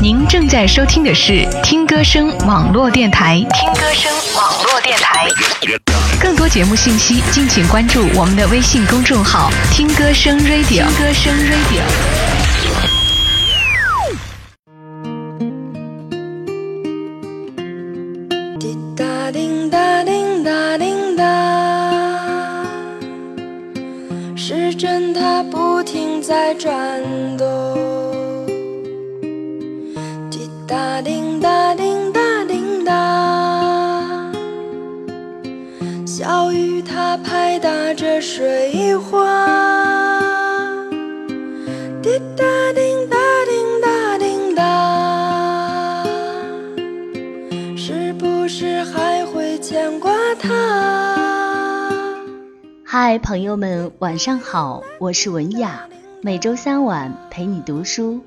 您正在收听的是听歌声网络电台。听歌声网络电台，更多节目信息，敬请关注我们的微信公众号“听歌声 Radio”。听歌声 Radio。滴答叮答叮答叮答，时针它不停在转动。滴答叮答叮答叮答，小雨它拍打着水花。滴答叮答叮答叮答。是不是还会牵挂他？嗨，朋友们，晚上好，我是文雅，每周三晚陪你读书。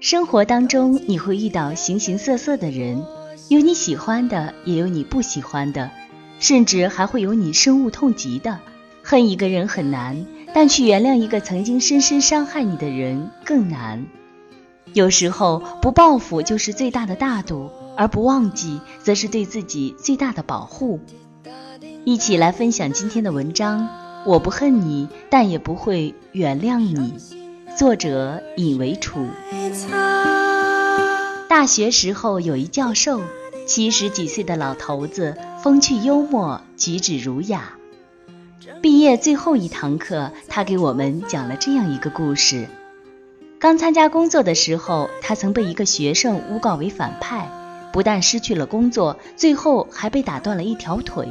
生活当中你会遇到形形色色的人，有你喜欢的，也有你不喜欢的，甚至还会有你深恶痛疾的。恨一个人很难，但去原谅一个曾经深深伤害你的人更难。有时候不报复就是最大的大度，而不忘记则是对自己最大的保护。一起来分享今天的文章。我不恨你，但也不会原谅你。作者尹为楚。大学时候有一教授，七十几岁的老头子，风趣幽默，举止儒雅。毕业最后一堂课，他给我们讲了这样一个故事。刚参加工作的时候，他曾被一个学生诬告为反派，不但失去了工作，最后还被打断了一条腿。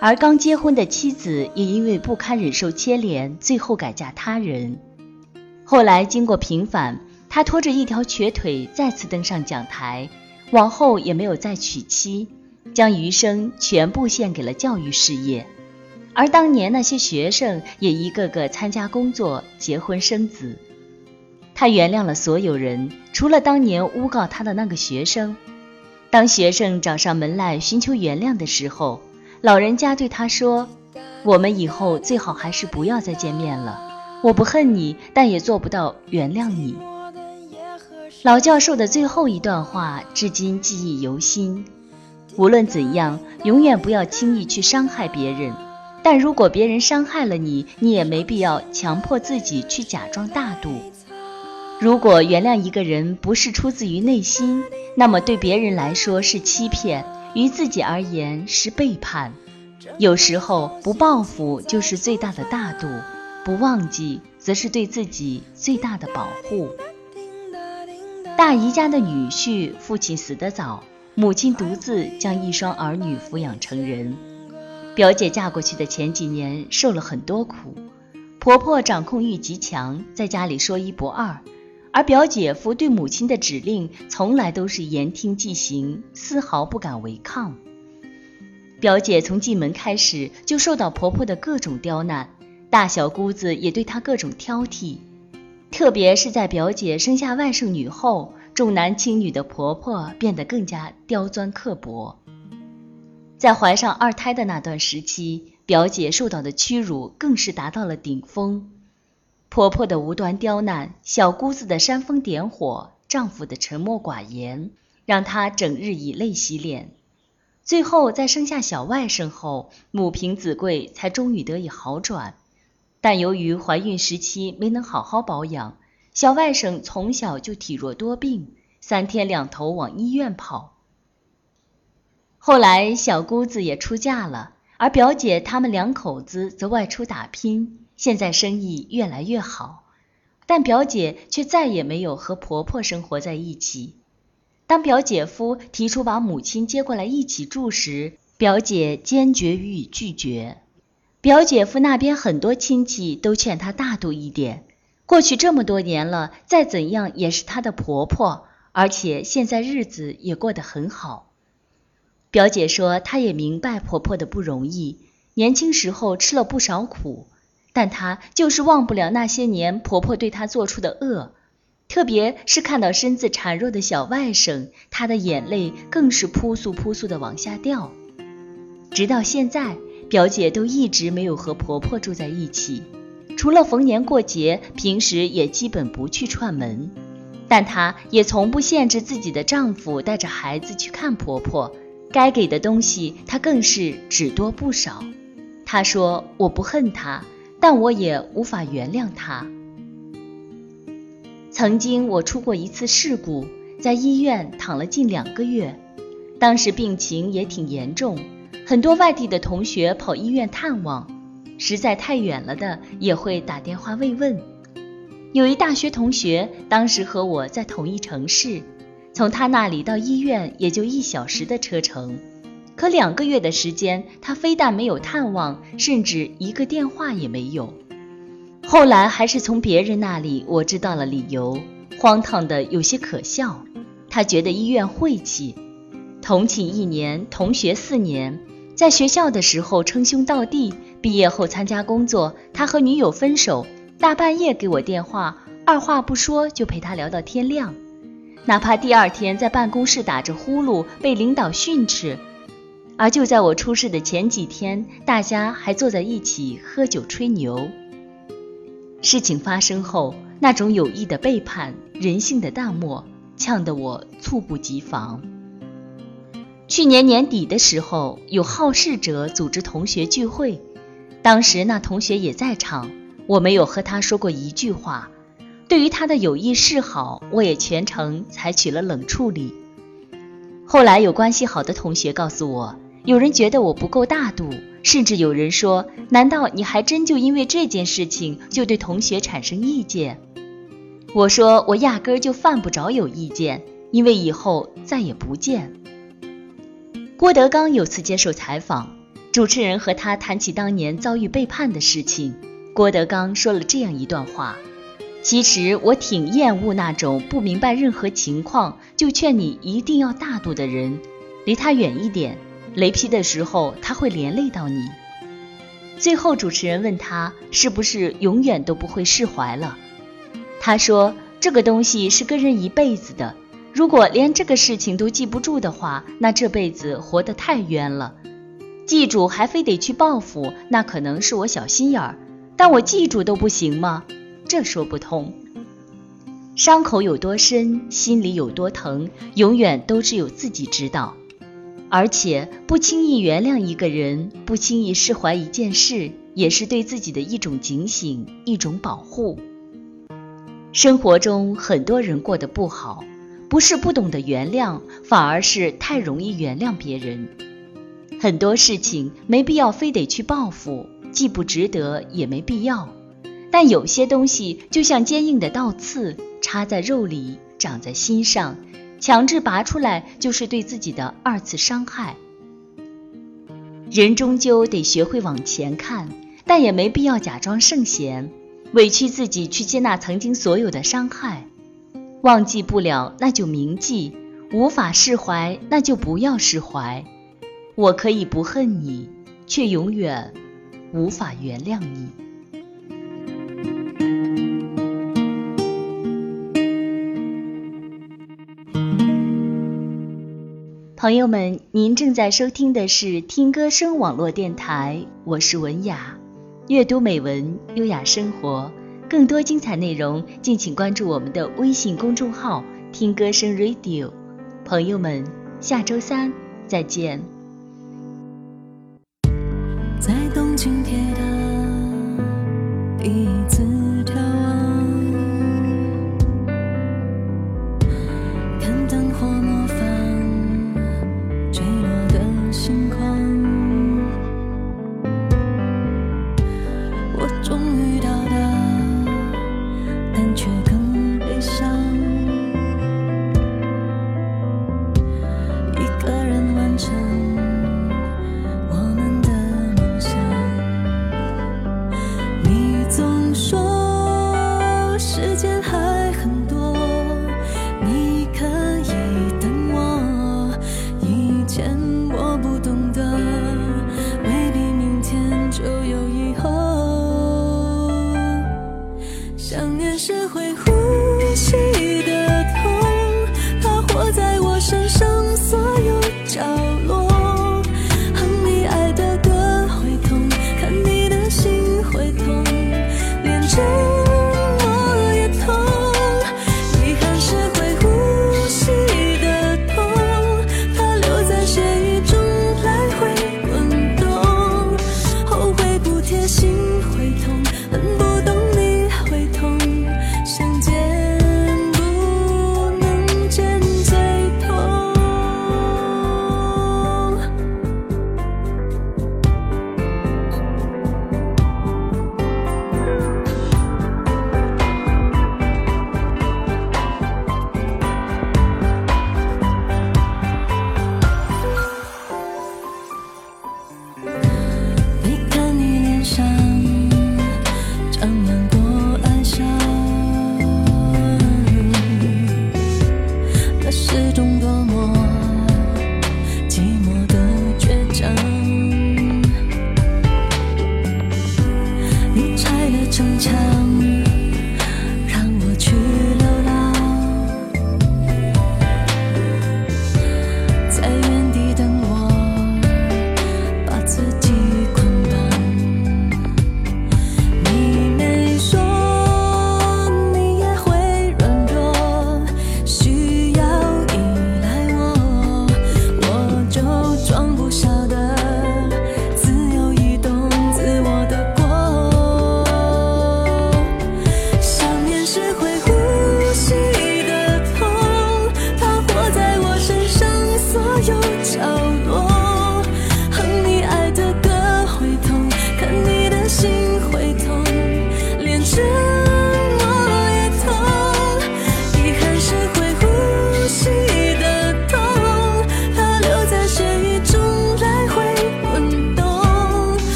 而刚结婚的妻子也因为不堪忍受牵连，最后改嫁他人。后来经过平反，他拖着一条瘸腿再次登上讲台，往后也没有再娶妻，将余生全部献给了教育事业。而当年那些学生也一个个参加工作、结婚生子。他原谅了所有人，除了当年诬告他的那个学生。当学生找上门来寻求原谅的时候，老人家对他说：“我们以后最好还是不要再见面了。我不恨你，但也做不到原谅你。”老教授的最后一段话至今记忆犹新。无论怎样，永远不要轻易去伤害别人。但如果别人伤害了你，你也没必要强迫自己去假装大度。如果原谅一个人不是出自于内心，那么对别人来说是欺骗，于自己而言是背叛。有时候不报复就是最大的大度，不忘记则是对自己最大的保护。大姨家的女婿父亲死得早，母亲独自将一双儿女抚养成人。表姐嫁过去的前几年受了很多苦，婆婆掌控欲极强，在家里说一不二。而表姐夫对母亲的指令从来都是言听计行，丝毫不敢违抗。表姐从进门开始就受到婆婆的各种刁难，大小姑子也对她各种挑剔。特别是在表姐生下外甥女后，重男轻女的婆婆变得更加刁钻刻薄。在怀上二胎的那段时期，表姐受到的屈辱更是达到了顶峰。婆婆的无端刁难，小姑子的煽风点火，丈夫的沉默寡言，让她整日以泪洗脸。最后在生下小外甥后，母凭子贵，才终于得以好转。但由于怀孕时期没能好好保养，小外甥从小就体弱多病，三天两头往医院跑。后来小姑子也出嫁了，而表姐他们两口子则外出打拼。现在生意越来越好，但表姐却再也没有和婆婆生活在一起。当表姐夫提出把母亲接过来一起住时，表姐坚决予以拒绝。表姐夫那边很多亲戚都劝她大度一点，过去这么多年了，再怎样也是她的婆婆，而且现在日子也过得很好。表姐说，她也明白婆婆的不容易，年轻时候吃了不少苦。但她就是忘不了那些年婆婆对她做出的恶，特别是看到身子孱弱的小外甥，她的眼泪更是扑簌扑簌的往下掉。直到现在，表姐都一直没有和婆婆住在一起，除了逢年过节，平时也基本不去串门。但她也从不限制自己的丈夫带着孩子去看婆婆，该给的东西她更是只多不少。她说：“我不恨她，但我也无法原谅她。”曾经我出过一次事故，在医院躺了近两个月，当时病情也挺严重，很多外地的同学跑医院探望，实在太远了的也会打电话慰问。有一大学同学当时和我在同一城市，从他那里到医院也就一小时的车程，可两个月的时间，他非但没有探望，甚至一个电话也没有。后来还是从别人那里我知道了理由，荒唐的有些可笑。他觉得医院晦气，同寝一年，同学四年，在学校的时候称兄道弟，毕业后参加工作，他和女友分手，大半夜给我电话，二话不说就陪他聊到天亮，哪怕第二天在办公室打着呼噜被领导训斥，而就在我出事的前几天，大家还坐在一起喝酒吹牛。事情发生后，那种有意的背叛、人性的淡漠，呛得我猝不及防。去年年底的时候，有好事者组织同学聚会，当时那同学也在场，我没有和他说过一句话。对于他的有意示好，我也全程采取了冷处理。后来有关系好的同学告诉我，有人觉得我不够大度。甚至有人说：“难道你还真就因为这件事情就对同学产生意见？”我说：“我压根儿就犯不着有意见，因为以后再也不见。”郭德纲有次接受采访，主持人和他谈起当年遭遇背叛的事情，郭德纲说了这样一段话：“其实我挺厌恶那种不明白任何情况就劝你一定要大度的人，离他远一点。”雷劈的时候，他会连累到你。最后，主持人问他是不是永远都不会释怀了。他说：“这个东西是跟人一辈子的，如果连这个事情都记不住的话，那这辈子活得太冤了。记住还非得去报复，那可能是我小心眼儿。但我记住都不行吗？这说不通。伤口有多深，心里有多疼，永远都只有自己知道。”而且不轻易原谅一个人，不轻易释怀一件事，也是对自己的一种警醒，一种保护。生活中很多人过得不好，不是不懂得原谅，反而是太容易原谅别人。很多事情没必要非得去报复，既不值得，也没必要。但有些东西就像坚硬的倒刺，插在肉里，长在心上。强制拔出来，就是对自己的二次伤害。人终究得学会往前看，但也没必要假装圣贤，委屈自己去接纳曾经所有的伤害。忘记不了，那就铭记；无法释怀，那就不要释怀。我可以不恨你，却永远无法原谅你。朋友们，您正在收听的是听歌声网络电台，我是文雅，阅读美文，优雅生活，更多精彩内容，敬请关注我们的微信公众号“听歌声 Radio”。朋友们，下周三再见。在东京铁塔第一次眺望，看灯火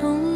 重。